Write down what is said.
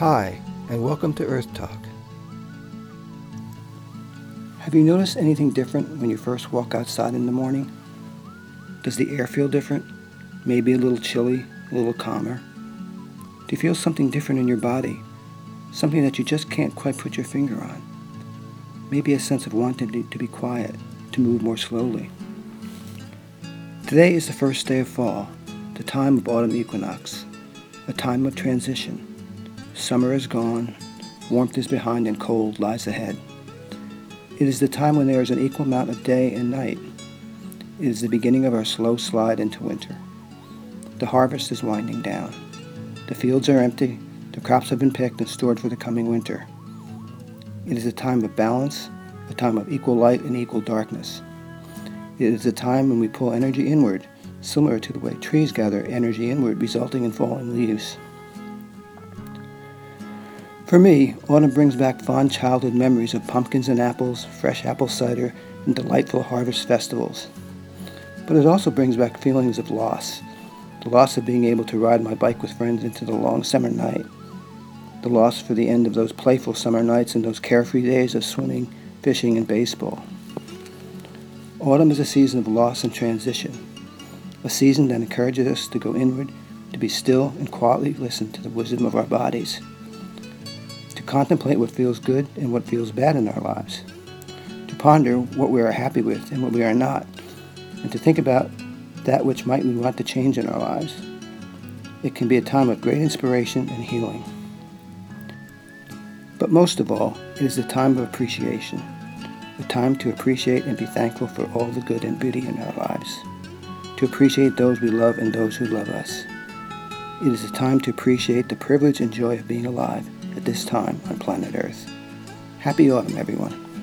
Hi, and welcome to Earth Talk. Have you noticed anything different when you first walk outside in the morning? Does the air feel different? Maybe a little chilly, a little calmer? Do you feel something different in your body? Something that you just can't quite put your finger on? Maybe a sense of wanting to be quiet, to move more slowly. Today is the first day of fall, the time of autumn equinox, a time of transition. Summer is gone, warmth is behind, and cold lies ahead. It is the time when there is an equal amount of day and night. It is the beginning of our slow slide into winter. The harvest is winding down. The fields are empty. The crops have been picked and stored for the coming winter. It is a time of balance, a time of equal light and equal darkness. It is a time when we pull energy inward, similar to the way trees gather energy inward, resulting in falling leaves. For me, autumn brings back fond childhood memories of pumpkins and apples, fresh apple cider, and delightful harvest festivals. But it also brings back feelings of loss the loss of being able to ride my bike with friends into the long summer night, the loss for the end of those playful summer nights and those carefree days of swimming, fishing, and baseball. Autumn is a season of loss and transition, a season that encourages us to go inward, to be still and quietly listen to the wisdom of our bodies contemplate what feels good and what feels bad in our lives, to ponder what we are happy with and what we are not, and to think about that which might we want to change in our lives. It can be a time of great inspiration and healing. But most of all, it is a time of appreciation, a time to appreciate and be thankful for all the good and beauty in our lives, to appreciate those we love and those who love us. It is a time to appreciate the privilege and joy of being alive at this time on planet Earth. Happy autumn, everyone.